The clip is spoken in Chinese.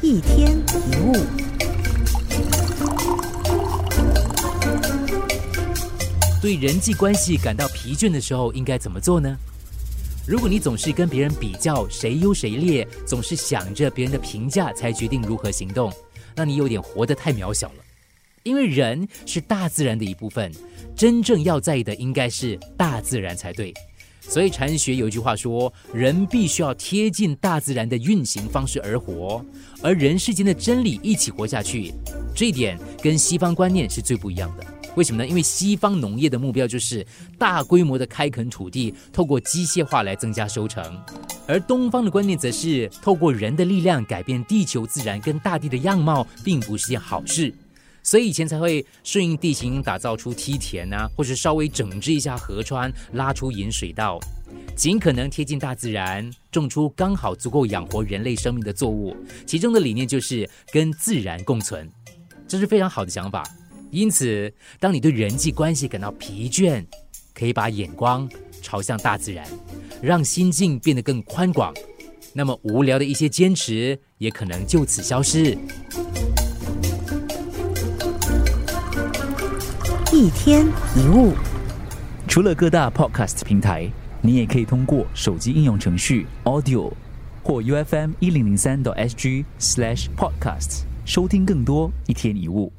一天一物。对人际关系感到疲倦的时候，应该怎么做呢？如果你总是跟别人比较谁优谁劣，总是想着别人的评价才决定如何行动，那你有点活得太渺小了。因为人是大自然的一部分，真正要在意的应该是大自然才对。所以禅学有一句话说：“人必须要贴近大自然的运行方式而活，而人世间的真理一起活下去。”这一点跟西方观念是最不一样的。为什么呢？因为西方农业的目标就是大规模的开垦土地，透过机械化来增加收成；而东方的观念则是透过人的力量改变地球自然跟大地的样貌，并不是件好事。所以以前才会顺应地形打造出梯田啊，或是稍微整治一下河川，拉出引水道，尽可能贴近大自然，种出刚好足够养活人类生命的作物。其中的理念就是跟自然共存，这是非常好的想法。因此，当你对人际关系感到疲倦，可以把眼光朝向大自然，让心境变得更宽广，那么无聊的一些坚持也可能就此消失。一天一物，除了各大 podcast 平台，你也可以通过手机应用程序 Audio 或 UFM 一零零三 SG slash podcast 收听更多一天一物。